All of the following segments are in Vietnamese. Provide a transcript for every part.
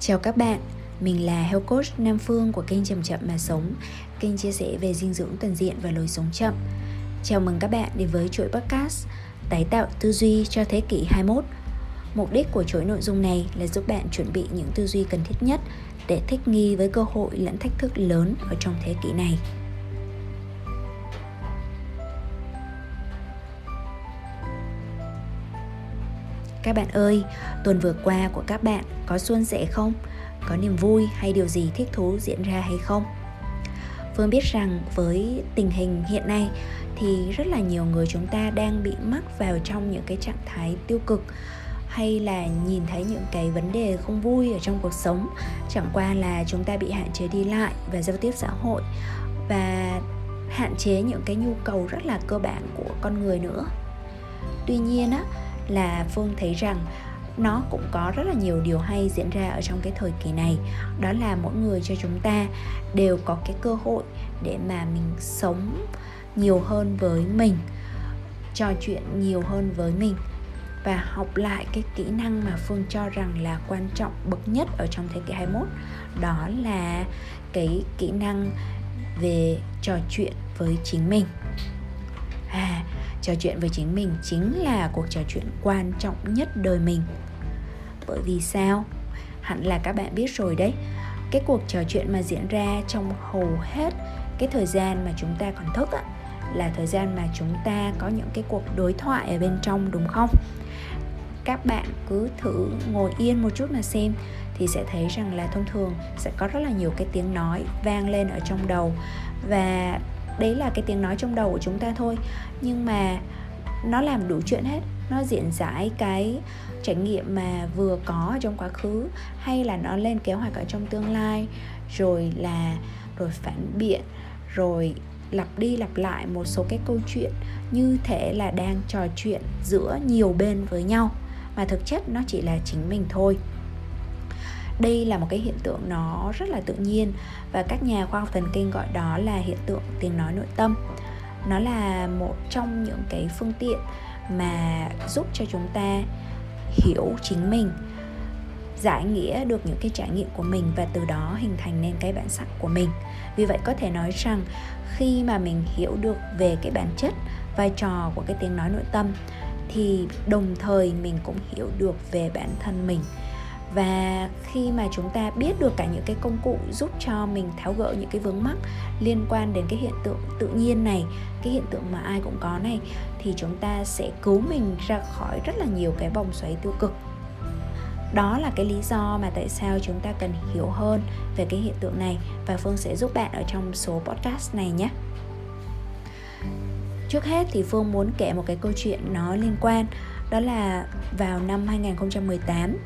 Chào các bạn, mình là Health Coach Nam Phương của kênh Chậm Chậm Mà Sống. Kênh chia sẻ về dinh dưỡng toàn diện và lối sống chậm. Chào mừng các bạn đến với chuỗi podcast Tái tạo tư duy cho thế kỷ 21 Mục đích của chuỗi nội dung này là giúp bạn chuẩn bị những tư duy cần thiết nhất để thích nghi với cơ hội lẫn thách thức lớn ở trong thế kỷ này. Các bạn ơi, tuần vừa qua của các bạn có suôn sẻ không? Có niềm vui hay điều gì thích thú diễn ra hay không? Phương biết rằng với tình hình hiện nay thì rất là nhiều người chúng ta đang bị mắc vào trong những cái trạng thái tiêu cực hay là nhìn thấy những cái vấn đề không vui ở trong cuộc sống chẳng qua là chúng ta bị hạn chế đi lại và giao tiếp xã hội và hạn chế những cái nhu cầu rất là cơ bản của con người nữa tuy nhiên á là phương thấy rằng nó cũng có rất là nhiều điều hay diễn ra ở trong cái thời kỳ này. Đó là mỗi người cho chúng ta đều có cái cơ hội để mà mình sống nhiều hơn với mình, trò chuyện nhiều hơn với mình và học lại cái kỹ năng mà Phương cho rằng là quan trọng bậc nhất ở trong thế kỷ 21 đó là cái kỹ năng về trò chuyện với chính mình. À trò chuyện với chính mình chính là cuộc trò chuyện quan trọng nhất đời mình. Bởi vì sao? Hẳn là các bạn biết rồi đấy. Cái cuộc trò chuyện mà diễn ra trong hầu hết cái thời gian mà chúng ta còn thức á, là thời gian mà chúng ta có những cái cuộc đối thoại ở bên trong đúng không? Các bạn cứ thử ngồi yên một chút mà xem thì sẽ thấy rằng là thông thường sẽ có rất là nhiều cái tiếng nói vang lên ở trong đầu. Và đấy là cái tiếng nói trong đầu của chúng ta thôi. Nhưng mà nó làm đủ chuyện hết. Nó diễn giải cái trải nghiệm mà vừa có trong quá khứ, hay là nó lên kế hoạch ở trong tương lai, rồi là, rồi phản biện, rồi lặp đi lặp lại một số cái câu chuyện như thể là đang trò chuyện giữa nhiều bên với nhau. Mà thực chất nó chỉ là chính mình thôi đây là một cái hiện tượng nó rất là tự nhiên và các nhà khoa học thần kinh gọi đó là hiện tượng tiếng nói nội tâm. Nó là một trong những cái phương tiện mà giúp cho chúng ta hiểu chính mình, giải nghĩa được những cái trải nghiệm của mình và từ đó hình thành nên cái bản sắc của mình. Vì vậy có thể nói rằng khi mà mình hiểu được về cái bản chất, vai trò của cái tiếng nói nội tâm thì đồng thời mình cũng hiểu được về bản thân mình và khi mà chúng ta biết được cả những cái công cụ giúp cho mình tháo gỡ những cái vướng mắc liên quan đến cái hiện tượng tự nhiên này, cái hiện tượng mà ai cũng có này, thì chúng ta sẽ cứu mình ra khỏi rất là nhiều cái vòng xoáy tiêu cực. Đó là cái lý do mà tại sao chúng ta cần hiểu hơn về cái hiện tượng này và phương sẽ giúp bạn ở trong số podcast này nhé. Trước hết thì phương muốn kể một cái câu chuyện nó liên quan, đó là vào năm 2018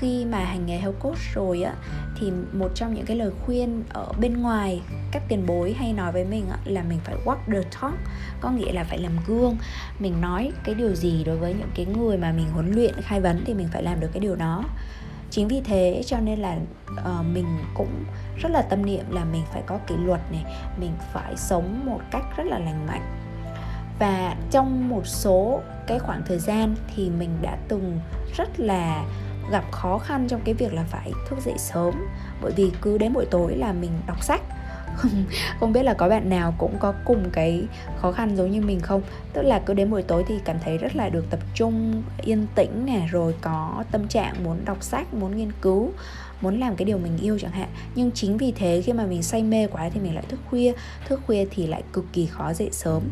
khi mà hành nghề health coach rồi á thì một trong những cái lời khuyên ở bên ngoài các tiền bối hay nói với mình á, là mình phải walk the talk có nghĩa là phải làm gương. Mình nói cái điều gì đối với những cái người mà mình huấn luyện khai vấn thì mình phải làm được cái điều đó. Chính vì thế cho nên là uh, mình cũng rất là tâm niệm là mình phải có kỷ luật này mình phải sống một cách rất là lành mạnh. Và trong một số cái khoảng thời gian thì mình đã từng rất là gặp khó khăn trong cái việc là phải thức dậy sớm. Bởi vì cứ đến buổi tối là mình đọc sách. Không biết là có bạn nào cũng có cùng cái khó khăn giống như mình không? Tức là cứ đến buổi tối thì cảm thấy rất là được tập trung, yên tĩnh nè, rồi có tâm trạng muốn đọc sách, muốn nghiên cứu muốn làm cái điều mình yêu chẳng hạn. Nhưng chính vì thế khi mà mình say mê quá thì mình lại thức khuya. Thức khuya thì lại cực kỳ khó dậy sớm.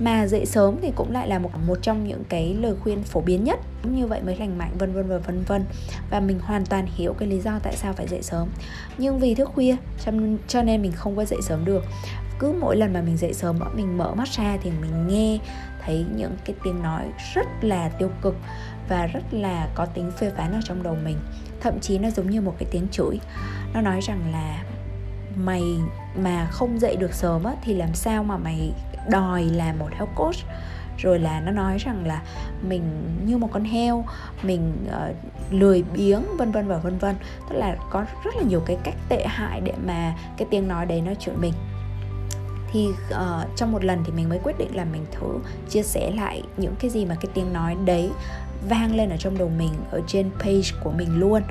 Mà dậy sớm thì cũng lại là một một trong những cái lời khuyên phổ biến nhất. Như vậy mới lành mạnh, vân vân và vân vân. Và mình hoàn toàn hiểu cái lý do tại sao phải dậy sớm. Nhưng vì thức khuya, cho nên mình không có dậy sớm được. Cứ mỗi lần mà mình dậy sớm mình mở mắt ra thì mình nghe, thấy những cái tiếng nói rất là tiêu cực và rất là có tính phê phán ở trong đầu mình thậm chí nó giống như một cái tiếng chửi nó nói rằng là mày mà không dậy được sớm á, thì làm sao mà mày đòi làm một health coach? Rồi là nó nói rằng là mình như một con heo mình uh, lười biếng vân vân và vân vân. Tức là có rất là nhiều cái cách tệ hại để mà cái tiếng nói đấy nó chửi mình. Thì uh, trong một lần thì mình mới quyết định là mình thử chia sẻ lại những cái gì mà cái tiếng nói đấy vang lên ở trong đầu mình, ở trên page của mình luôn.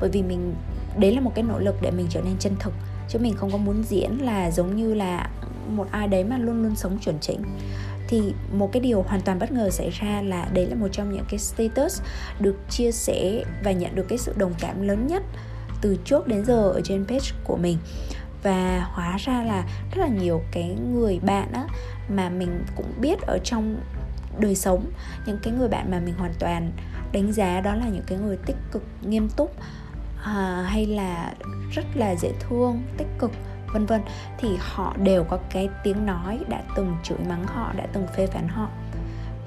Bởi vì mình, đấy là một cái nỗ lực để mình trở nên chân thực. Chứ mình không có muốn diễn là giống như là một ai đấy mà luôn luôn sống chuẩn chỉnh. Thì một cái điều hoàn toàn bất ngờ xảy ra là đấy là một trong những cái status được chia sẻ và nhận được cái sự đồng cảm lớn nhất từ trước đến giờ ở trên page của mình. Và hóa ra là rất là nhiều cái người bạn á mà mình cũng biết ở trong đời sống những cái người bạn mà mình hoàn toàn đánh giá đó là những cái người tích cực nghiêm túc à, hay là rất là dễ thương tích cực vân vân thì họ đều có cái tiếng nói đã từng chửi mắng họ đã từng phê phán họ.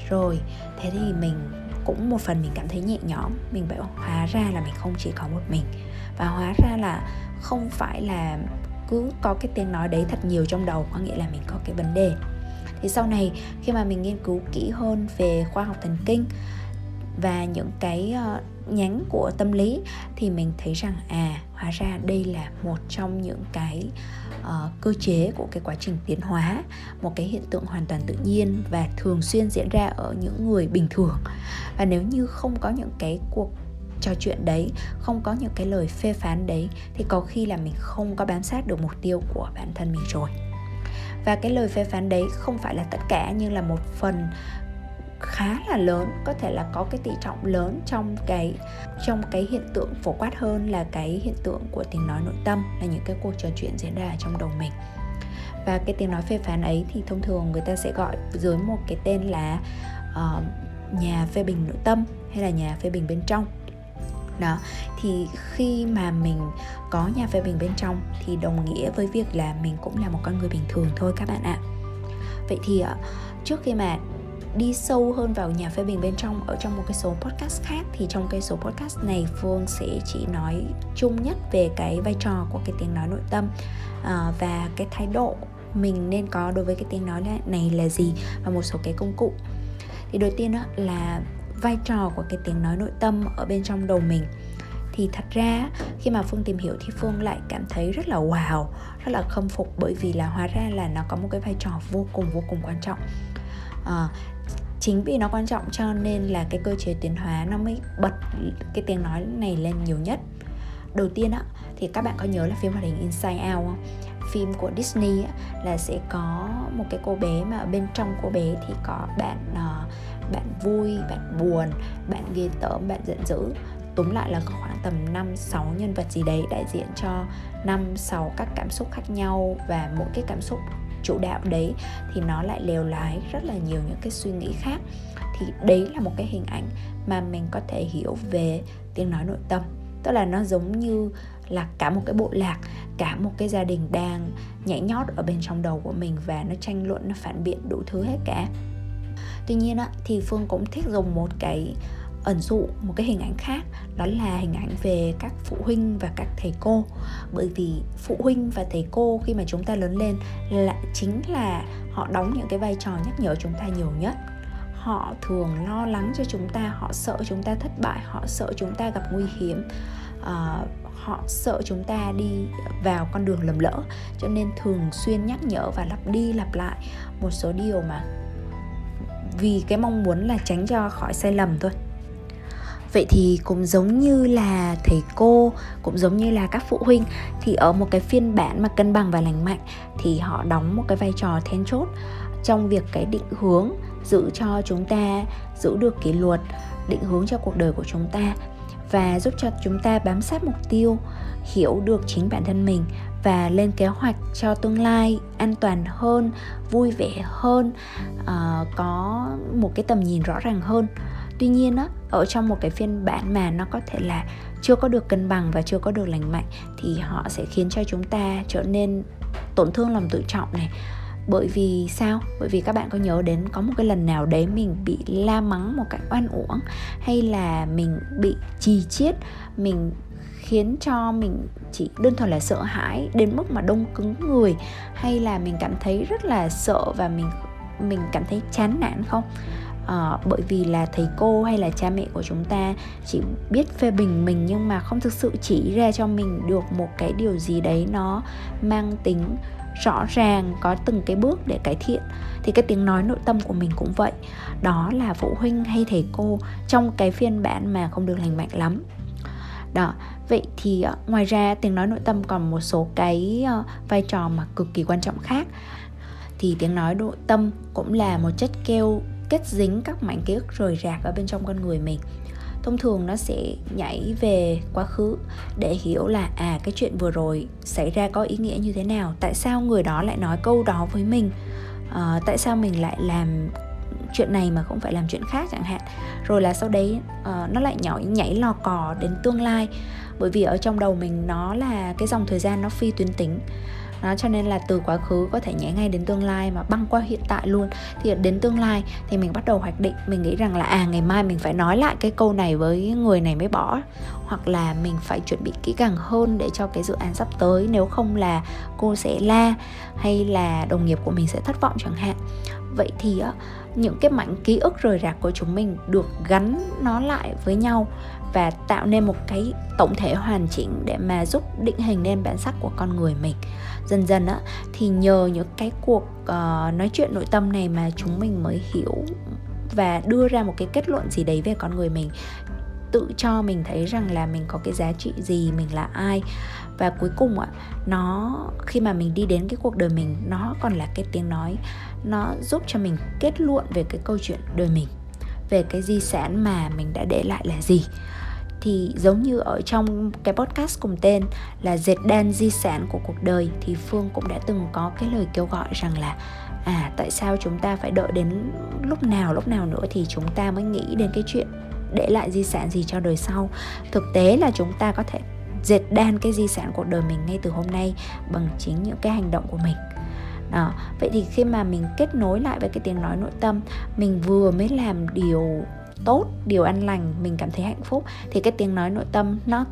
Rồi thế thì mình cũng một phần mình cảm thấy nhẹ nhõm mình bảo hóa ra là mình không chỉ có một mình. Và hóa ra là không phải là cứ có cái tiếng nói đấy thật nhiều trong đầu có nghĩa là mình có cái vấn đề thì sau này khi mà mình nghiên cứu kỹ hơn về khoa học thần kinh và những cái uh, nhánh của tâm lý thì mình thấy rằng à hóa ra đây là một trong những cái uh, cơ chế của cái quá trình tiến hóa một cái hiện tượng hoàn toàn tự nhiên và thường xuyên diễn ra ở những người bình thường. Và nếu như không có những cái cuộc trò chuyện đấy không có những cái lời phê phán đấy thì có khi là mình không có bám sát được mục tiêu của bản thân mình rồi và cái lời phê phán đấy không phải là tất cả nhưng là một phần khá là lớn có thể là có cái tỷ trọng lớn trong cái trong cái hiện tượng phổ quát hơn là cái hiện tượng của tiếng nói nội tâm là những cái cuộc trò chuyện diễn ra trong đầu mình. Và cái tiếng nói phê phán ấy thì thông thường người ta sẽ gọi dưới một cái tên là uh, nhà phê bình nội tâm hay là nhà phê bình bên trong đó, thì khi mà mình có nhà phê bình bên trong thì đồng nghĩa với việc là mình cũng là một con người bình thường thôi các bạn ạ. Vậy thì ờ, trước khi mà đi sâu hơn vào nhà phê bình bên trong ở trong một cái số podcast khác thì trong cái số podcast này Phương sẽ chỉ nói chung nhất về cái vai trò của cái tiếng nói nội tâm ờ, và cái thái độ mình nên có đối với cái tiếng nói này là gì và một số cái công cụ. Thì đầu tiên đó là vai trò của cái tiếng nói nội tâm ở bên trong đầu mình. Thì thật ra khi mà phương tìm hiểu thì phương lại cảm thấy rất là wow rất là khâm phục bởi vì là hóa ra là nó có một cái vai trò vô cùng vô cùng quan trọng. À, chính vì nó quan trọng cho nên là cái cơ chế tiến hóa nó mới bật cái tiếng nói này lên nhiều nhất. Đầu tiên á thì các bạn có nhớ là phim hoạt hình Inside Out không? phim của Disney á, là sẽ có một cái cô bé mà ở bên trong cô bé thì có bạn uh, bạn vui, bạn buồn, bạn ghê tởm, bạn giận dữ. Túm lại là có khoảng tầm 5 6 nhân vật gì đấy đại diện cho 5 6 các cảm xúc khác nhau và mỗi cái cảm xúc chủ đạo đấy thì nó lại lèo lái rất là nhiều những cái suy nghĩ khác. Thì đấy là một cái hình ảnh mà mình có thể hiểu về tiếng nói nội tâm. Tức là nó giống như là cả một cái bộ lạc cả một cái gia đình đang nhảy nhót ở bên trong đầu của mình và nó tranh luận nó phản biện đủ thứ hết cả tuy nhiên á, thì phương cũng thích dùng một cái ẩn dụ một cái hình ảnh khác đó là hình ảnh về các phụ huynh và các thầy cô. Bởi vì phụ huynh và thầy cô khi mà chúng ta lớn lên là chính là họ đóng những cái vai trò nhắc nhở chúng ta nhiều nhất. Họ thường lo lắng cho chúng ta họ sợ chúng ta thất bại họ sợ chúng ta gặp nguy hiểm uh, họ sợ chúng ta đi vào con đường lầm lỡ. Cho nên thường xuyên nhắc nhở và lặp đi lặp lại một số điều mà vì cái mong muốn là tránh cho khỏi sai lầm thôi. Vậy thì cũng giống như là thầy cô, cũng giống như là các phụ huynh, thì ở một cái phiên bản mà cân bằng và lành mạnh thì họ đóng một cái vai trò then chốt trong việc cái định hướng giữ cho chúng ta, giữ được kỷ luật, định hướng cho cuộc đời của chúng ta và giúp cho chúng ta bám sát mục tiêu, hiểu được chính bản thân mình và lên kế hoạch cho tương lai an toàn hơn vui vẻ hơn uh, có một cái tầm nhìn rõ ràng hơn. Tuy nhiên á ở trong một cái phiên bản mà nó có thể là chưa có được cân bằng và chưa có được lành mạnh thì họ sẽ khiến cho chúng ta trở nên tổn thương lòng tự trọng này. Bởi vì sao? Bởi vì các bạn có nhớ đến có một cái lần nào đấy mình bị la mắng một cách oan uổng hay là mình bị trì chiết mình khiến cho mình chỉ đơn thuần là sợ hãi đến mức mà đông cứng người hay là mình cảm thấy rất là sợ và mình mình cảm thấy chán nản không? À, bởi vì là thầy cô hay là cha mẹ của chúng ta chỉ biết phê bình mình nhưng mà không thực sự chỉ ra cho mình được một cái điều gì đấy nó mang tính rõ ràng có từng cái bước để cải thiện. Thì cái tiếng nói nội tâm của mình cũng vậy. Đó là phụ huynh hay thầy cô trong cái phiên bản mà không được lành mạnh lắm đó vậy thì ờ, ngoài ra tiếng nói nội tâm còn một số cái ờ, vai trò mà cực kỳ quan trọng khác. Thì tiếng nói nội tâm cũng là một chất keo kết dính các mảnh ký ức rời rạc ở bên trong con người mình. Thông thường nó sẽ nhảy về quá khứ để hiểu là à cái chuyện vừa rồi xảy ra có ý nghĩa như thế nào. Tại sao người đó lại nói câu đó với mình? À, tại sao mình lại làm chuyện này mà không phải làm chuyện khác chẳng hạn. Rồi là sau đấy uh, nó lại nhảy nhảy lò cò đến tương lai. Bởi vì ở trong đầu mình nó là cái dòng thời gian nó phi tuyến tính. Đó cho nên là từ quá khứ có thể nhảy ngay đến tương lai mà băng qua hiện tại luôn. Thì đến tương lai thì mình bắt đầu hoạch định mình nghĩ rằng là à ngày mai mình phải nói lại cái câu này với người này mới bỏ. Hoặc là mình phải chuẩn bị kỹ càng hơn để cho cái dự án sắp tới nếu không là cô sẽ la hay là đồng nghiệp của mình sẽ thất vọng chẳng hạn vậy thì những cái mảnh ký ức rời rạc của chúng mình được gắn nó lại với nhau và tạo nên một cái tổng thể hoàn chỉnh để mà giúp định hình nên bản sắc của con người mình. Dần dần á thì nhờ những cái cuộc uh, nói chuyện nội tâm này mà chúng mình mới hiểu và đưa ra một cái kết luận gì đấy về con người mình tự cho mình thấy rằng là mình có cái giá trị gì mình là ai. Và cuối cùng ạ nó khi mà mình đi đến cái cuộc đời mình nó còn là cái tiếng nói nó giúp cho mình kết luận về cái câu chuyện đời mình, về cái di sản mà mình đã để lại là gì. Thì giống như ở trong cái podcast cùng tên là dệt đan di sản của cuộc đời thì phương cũng đã từng có cái lời kêu gọi rằng là à tại sao chúng ta phải đợi đến lúc nào lúc nào nữa thì chúng ta mới nghĩ đến cái chuyện để lại di sản gì cho đời sau. Thực tế là chúng ta có thể dệt đan cái di sản cuộc đời mình ngay từ hôm nay bằng chính những cái hành động của mình đó vậy thì khi mà mình kết nối lại với cái tiếng nói nội tâm, mình vừa mới làm điều tốt, điều an lành, mình cảm thấy hạnh phúc, thì cái tiếng nói nội tâm nó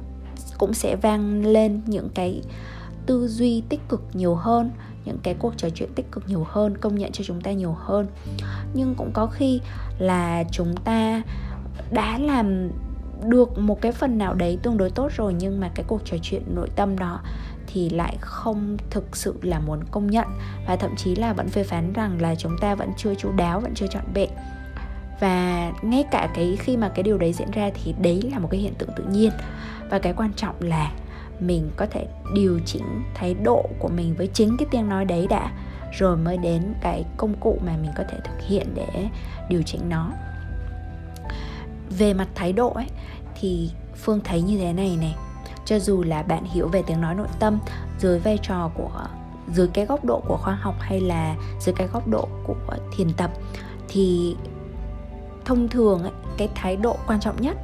cũng sẽ vang lên những cái tư duy tích cực nhiều hơn, những cái cuộc trò chuyện tích cực nhiều hơn, công nhận cho chúng ta nhiều hơn. Nhưng cũng có khi là chúng ta đã làm được một cái phần nào đấy tương đối tốt rồi, nhưng mà cái cuộc trò chuyện nội tâm đó thì lại không thực sự là muốn công nhận. Và thậm chí là vẫn phê phán rằng là chúng ta vẫn chưa chú đáo, vẫn chưa chọn bệ và ngay cả cái khi mà cái điều đấy diễn ra thì đấy là một cái hiện tượng tự nhiên. Và cái quan trọng là mình có thể điều chỉnh thái độ của mình với chính cái tiếng nói đấy đã, rồi mới đến cái công cụ mà mình có thể thực hiện để điều chỉnh nó. Về mặt thái độ ấy, thì phương thấy như thế này này cho dù là bạn hiểu về tiếng nói nội tâm dưới vai trò của dưới cái góc độ của khoa học hay là dưới cái góc độ của thiền tập thì thông thường ấy, cái thái độ quan trọng nhất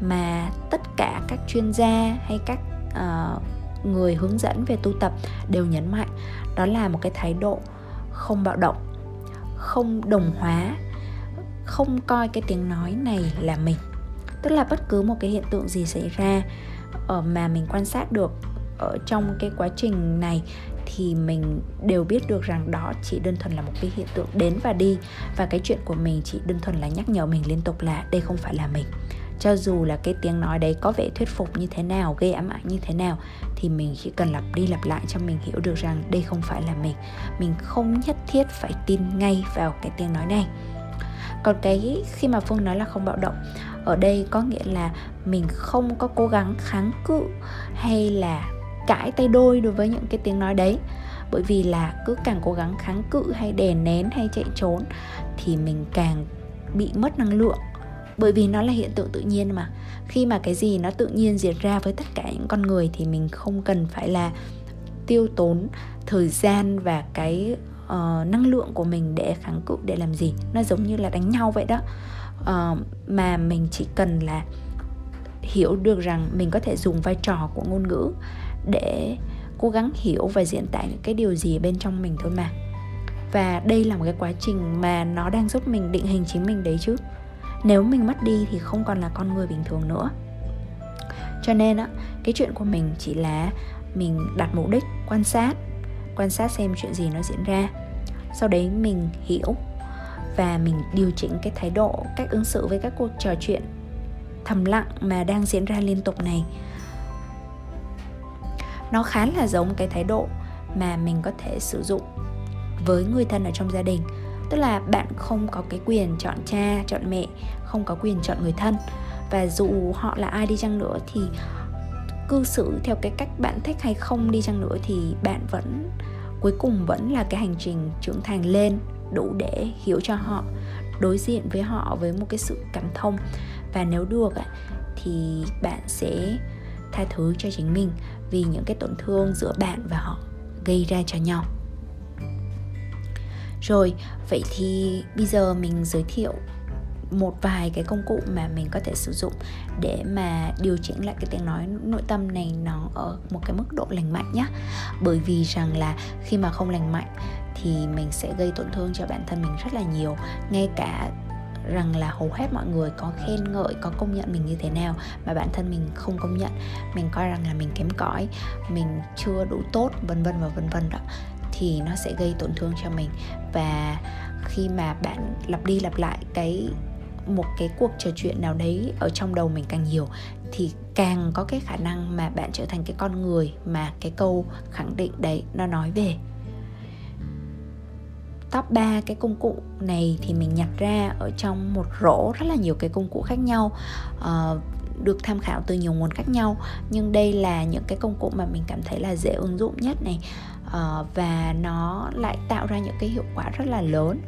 mà tất cả các chuyên gia hay các uh, người hướng dẫn về tu tập đều nhấn mạnh đó là một cái thái độ không bạo động không đồng hóa không coi cái tiếng nói này là mình. Tức là bất cứ một cái hiện tượng gì xảy ra Ờ, mà mình quan sát được ở trong cái quá trình này thì mình đều biết được rằng đó chỉ đơn thuần là một cái hiện tượng đến và đi. Và cái chuyện của mình chỉ đơn thuần là nhắc nhở mình liên tục là đây không phải là mình. Cho dù là cái tiếng nói đấy có vẻ thuyết phục như thế nào, gây ám ảnh như thế nào, thì mình chỉ cần lặp đi lặp lại cho mình hiểu được rằng đây không phải là mình. Mình không nhất thiết phải tin ngay vào cái tiếng nói này còn cái khi mà phương nói là không bạo động, ở đây có nghĩa là mình không có cố gắng kháng cự hay là cãi tay đôi đối với những cái tiếng nói đấy. Bởi vì là cứ càng cố gắng kháng cự hay đè nén hay chạy trốn thì mình càng bị mất năng lượng. Bởi vì nó là hiện tượng tự nhiên mà. Khi mà cái gì nó tự nhiên diễn ra với tất cả những con người thì mình không cần phải là tiêu tốn thời gian và cái uh, năng lượng của mình để kháng cự để làm gì. Nó giống như là đánh nhau vậy đó. Uh, mà mình chỉ cần là hiểu được rằng mình có thể dùng vai trò của ngôn ngữ để cố gắng hiểu và diễn tả những cái điều gì bên trong mình thôi mà. Và đây là một cái quá trình mà nó đang giúp mình định hình chính mình đấy chứ. Nếu mình mất đi thì không còn là con người bình thường nữa. Cho nên á cái chuyện của mình chỉ là mình đặt mục đích quan sát quan sát xem chuyện gì nó diễn ra. Sau đấy mình hiểu và mình điều chỉnh cái thái độ, cách ứng xử với các cuộc trò chuyện thầm lặng mà đang diễn ra liên tục này. Nó khá là giống cái thái độ mà mình có thể sử dụng với người thân ở trong gia đình. Tức là bạn không có cái quyền chọn cha, chọn mẹ, không có quyền chọn người thân. Và dù họ là ai đi chăng nữa thì cư xử theo cái cách bạn thích hay không đi chăng nữa thì bạn vẫn, cuối cùng vẫn là cái hành trình trưởng thành lên, đủ để hiểu cho họ, đối diện với họ với một cái sự cảm thông. Và nếu được thì bạn sẽ tha thứ cho chính mình vì những cái tổn thương giữa bạn và họ gây ra cho nhau. Rồi, vậy thì bây giờ mình giới thiệu một vài cái công cụ mà mình có thể sử dụng để mà điều chỉnh lại cái tiếng nói, nội tâm này nó ở một cái mức độ lành mạnh nhé bởi vì rằng là khi mà không lành mạnh thì mình sẽ gây tổn thương cho bản thân mình rất là nhiều. Ngay cả rằng là hầu hết mọi người có khen ngợi, có công nhận mình như thế nào mà bản thân mình không công nhận, mình coi rằng là mình kém cỏi, mình chưa đủ tốt, vân vân và vân vân đó, thì nó sẽ gây tổn thương cho mình. Và khi mà bạn lặp đi lặp lại cái một cái cuộc trò chuyện nào đấy ở trong đầu mình càng nhiều thì càng có cái khả năng mà bạn trở thành cái con người mà cái câu khẳng định đấy nó nói về. Top 3 cái công cụ này thì mình nhặt ra ở trong một rổ rất là nhiều cái công cụ khác nhau uh, được tham khảo từ nhiều nguồn khác nhau. Nhưng đây là những cái công cụ mà mình cảm thấy là dễ ứng dụng nhất này uh, và nó lại tạo ra những cái hiệu quả rất là lớn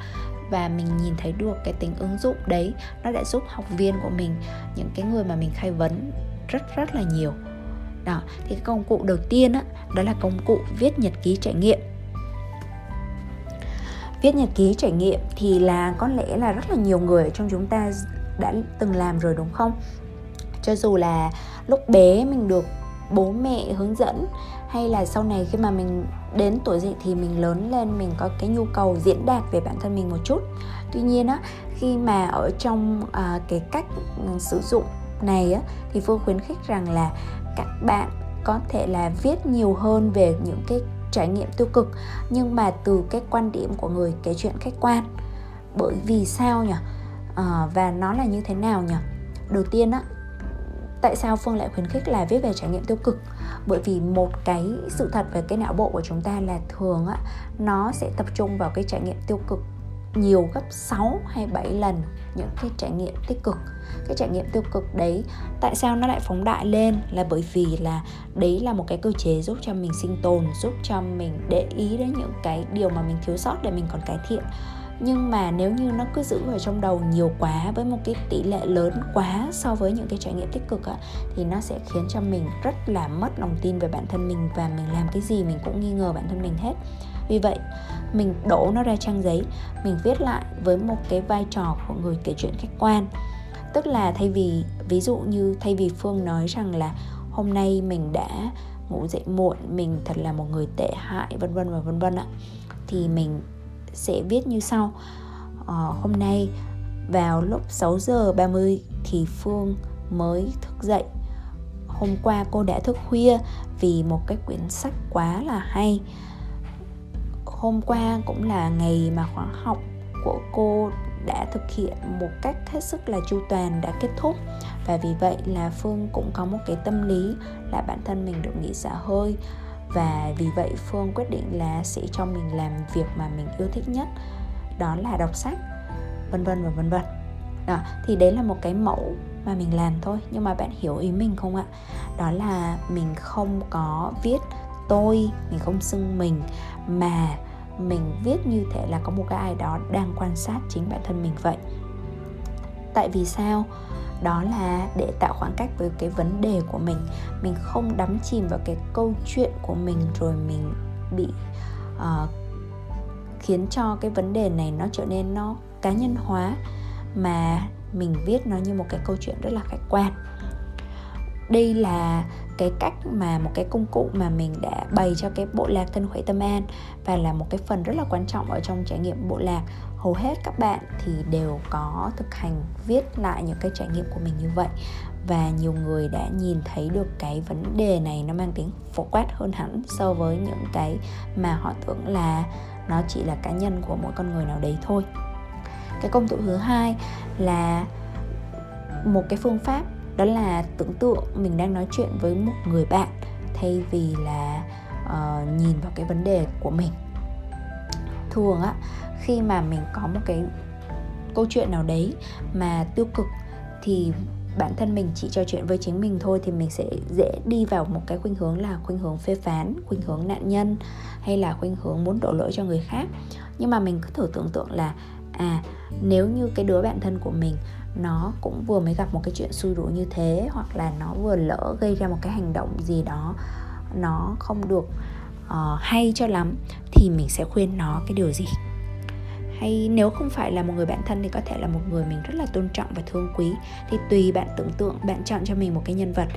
và mình nhìn thấy được cái tính ứng dụng đấy nó đã giúp học viên của mình những cái người mà mình khai vấn rất rất là nhiều. Đó thì cái công cụ đầu tiên đó, đó là công cụ viết nhật ký trải nghiệm. Viết nhật ký trải nghiệm thì là có lẽ là rất là nhiều người trong chúng ta đã từng làm rồi đúng không? Cho dù là lúc bé mình được bố mẹ hướng dẫn hay là sau này khi mà mình đến tuổi dậy thì mình lớn lên mình có cái nhu cầu diễn đạt về bản thân mình một chút. Tuy nhiên á khi mà ở trong uh, cái cách ừ, sử dụng này á thì phương khuyến khích rằng là các bạn có thể là viết nhiều hơn về những cái trải nghiệm tiêu cực nhưng mà từ cái quan điểm của người kể chuyện khách quan. Bởi vì sao nhỉ? À, và nó là như thế nào nhỉ? Đầu tiên á tại sao phương lại khuyến khích là viết về trải nghiệm tiêu cực? Bởi vì một cái sự thật về cái não bộ của chúng ta là thường á, nó sẽ tập trung vào cái trải nghiệm tiêu cực nhiều gấp 6 hay 7 lần những cái trải nghiệm tích cực. Cái trải nghiệm tiêu cực đấy, tại sao nó lại phóng đại lên? Là bởi vì là đấy là một cái cơ chế giúp cho mình sinh tồn, giúp cho mình để ý đến những cái điều mà mình thiếu sót để mình còn cải thiện nhưng mà nếu như nó cứ giữ ở trong đầu nhiều quá, với một cái tỷ lệ lớn quá so với những cái trải nghiệm tích cực ạ thì nó sẽ khiến cho mình rất là mất lòng tin về bản thân mình và mình làm cái gì mình cũng nghi ngờ bản thân mình hết. Vì vậy, mình đổ nó ra trang giấy, mình viết lại với một cái vai trò của người kể chuyện khách quan. Tức là thay vì, ví dụ như thay vì phương nói rằng là hôm nay mình đã ngủ dậy muộn, mình thật là một người tệ hại, vân vân và vân vân ạ thì mình sẽ viết như sau. À, hôm nay vào lúc 6 giờ 30 thì Phương mới thức dậy. Hôm qua cô đã thức khuya vì một cái quyển sách quá là hay. Hôm qua cũng là ngày mà khóa học của cô đã thực hiện một cách hết sức là chu toàn đã kết thúc. Và vì vậy là phương cũng có một cái tâm lý là bản thân mình được nghỉ xả hơi và vì vậy, phương quyết định là sẽ cho mình làm việc mà mình yêu thích nhất, đó là đọc sách, vân vân và vân vân. Đó, thì đấy là một cái mẫu mà mình làm thôi, nhưng mà bạn hiểu ý mình không ạ? Đó là mình không có viết tôi, mình không xưng mình, mà mình viết như thể là có một cái ai đó đang quan sát chính bản thân mình vậy. Tại vì sao? Đó là để tạo khoảng cách với cái vấn đề của mình. Mình không đắm chìm vào cái câu chuyện của mình rồi mình bị uh, khiến cho cái vấn đề này nó trở nên nó cá nhân hóa mà mình viết nó như một cái câu chuyện rất là khách quan đây là cái cách mà một cái công cụ mà mình đã bày cho cái bộ lạc thân khỏe tâm an và là một cái phần rất là quan trọng ở trong trải nghiệm bộ lạc. Hầu hết các bạn thì đều có thực hành viết lại những cái trải nghiệm của mình như vậy và nhiều người đã nhìn thấy được cái vấn đề này nó mang tính phổ quát hơn hẳn so với những cái mà họ tưởng là nó chỉ là cá nhân của mỗi con người nào đấy thôi. Cái công cụ thứ hai là một cái phương pháp đó là tưởng tượng mình đang nói chuyện với một người bạn thay vì là uh, nhìn vào cái vấn đề của mình. Thường á khi mà mình có một cái câu chuyện nào đấy mà tiêu cực thì bản thân mình chỉ trò chuyện với chính mình thôi thì mình sẽ dễ đi vào một cái khuynh hướng là khuynh hướng phê phán khuynh hướng nạn nhân hay là khuynh hướng muốn đổ lỗi cho người khác. Nhưng mà mình cứ thử tưởng tượng là à nếu như cái đứa bạn thân của mình nó cũng vừa mới gặp một cái chuyện xui rủi như thế hoặc là nó vừa lỡ gây ra một cái hành động gì đó nó không được uh, hay cho lắm thì mình sẽ khuyên nó cái điều gì? Hay nếu không phải là một người bạn thân thì có thể là một người mình rất là tôn trọng và thương quý. Thì tùy bạn tưởng tượng bạn chọn cho mình một cái nhân vật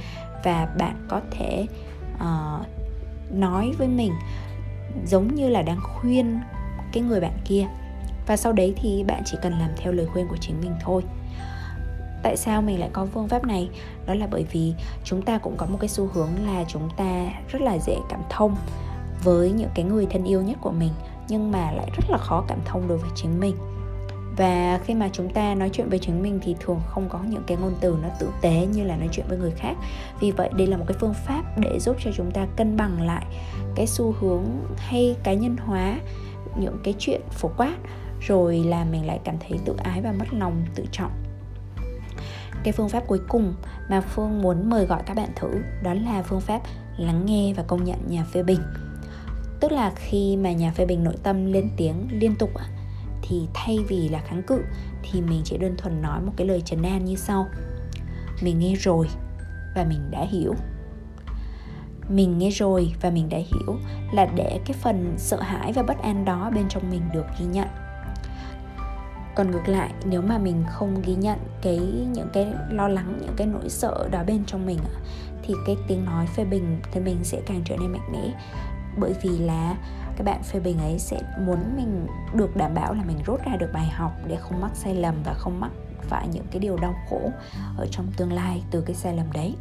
và bạn có thể uh, nói với mình giống như là đang khuyên cái người bạn kia và sau đấy thì bạn chỉ cần làm theo lời khuyên của chính mình thôi. Tại sao mình lại có phương pháp này? Đó là bởi vì chúng ta cũng có một cái xu hướng là chúng ta rất là dễ cảm thông với những cái người thân yêu nhất của mình, nhưng mà lại rất là khó cảm thông đối với chính mình. Và khi mà chúng ta nói chuyện với chính mình thì thường không có những cái ngôn từ nó tử tế như là nói chuyện với người khác. Vì vậy, đây là một cái phương pháp để giúp cho chúng ta cân bằng lại cái xu hướng hay cá nhân hóa, những cái chuyện phổ quát rồi là mình lại cảm thấy tự ái và mất lòng, tự trọng. Cái phương pháp cuối cùng mà phương muốn mời gọi các bạn thử đó là phương pháp lắng nghe và công nhận nhà phê bình. Tức là khi mà nhà phê bình nội tâm lên tiếng liên tục thì thay vì là kháng cự thì mình chỉ đơn thuần nói một cái lời trấn an như sau. Mình nghe rồi và mình đã hiểu. Mình nghe rồi và mình đã hiểu là để cái phần sợ hãi và bất an đó bên trong mình được ghi nhận còn ngược lại, nếu mà mình không ghi nhận cái, những cái lo lắng, những cái nỗi sợ đó bên trong mình thì cái tiếng nói phê bình thì mình sẽ càng trở nên mạnh mẽ. Bởi vì là các bạn phê bình ấy sẽ muốn mình được đảm bảo là mình rút ra được bài học để không mắc sai lầm và không mắc phải những cái điều đau khổ ở trong tương lai từ cái sai lầm đấy.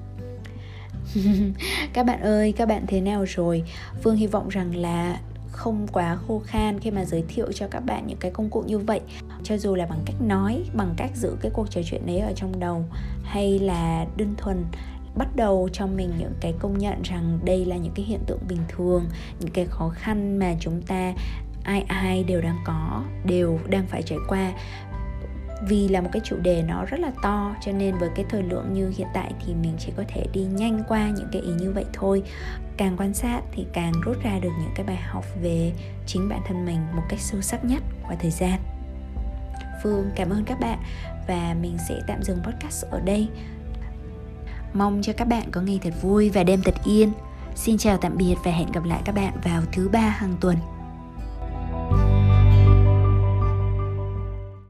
Các bạn ơi, các bạn thế nào rồi? Phương hy vọng rằng là không quá khô khan khi mà giới thiệu cho các bạn những cái công cụ như vậy. Cho dù là bằng cách nói, bằng cách giữ cái cuộc trò chuyện đấy ở trong đầu, hay là đơn thuần bắt đầu cho mình những cái công nhận rằng đây là những cái hiện tượng bình thường, những cái khó khăn mà chúng ta, ai ai đều đang có, đều đang phải trải qua vì là một cái chủ đề nó rất là to, cho nên với cái thời lượng như hiện tại thì mình chỉ có thể đi nhanh qua những cái ý như vậy thôi. Càng quan sát thì càng rút ra được những cái bài học về chính bản thân mình một cách sâu sắc nhất qua thời gian. Phương, cảm ơn các bạn và mình sẽ tạm dừng podcast ở đây. Mong cho các bạn có ngày thật vui và đêm thật yên. Xin chào tạm biệt và hẹn gặp lại các bạn vào thứ ba hàng tuần.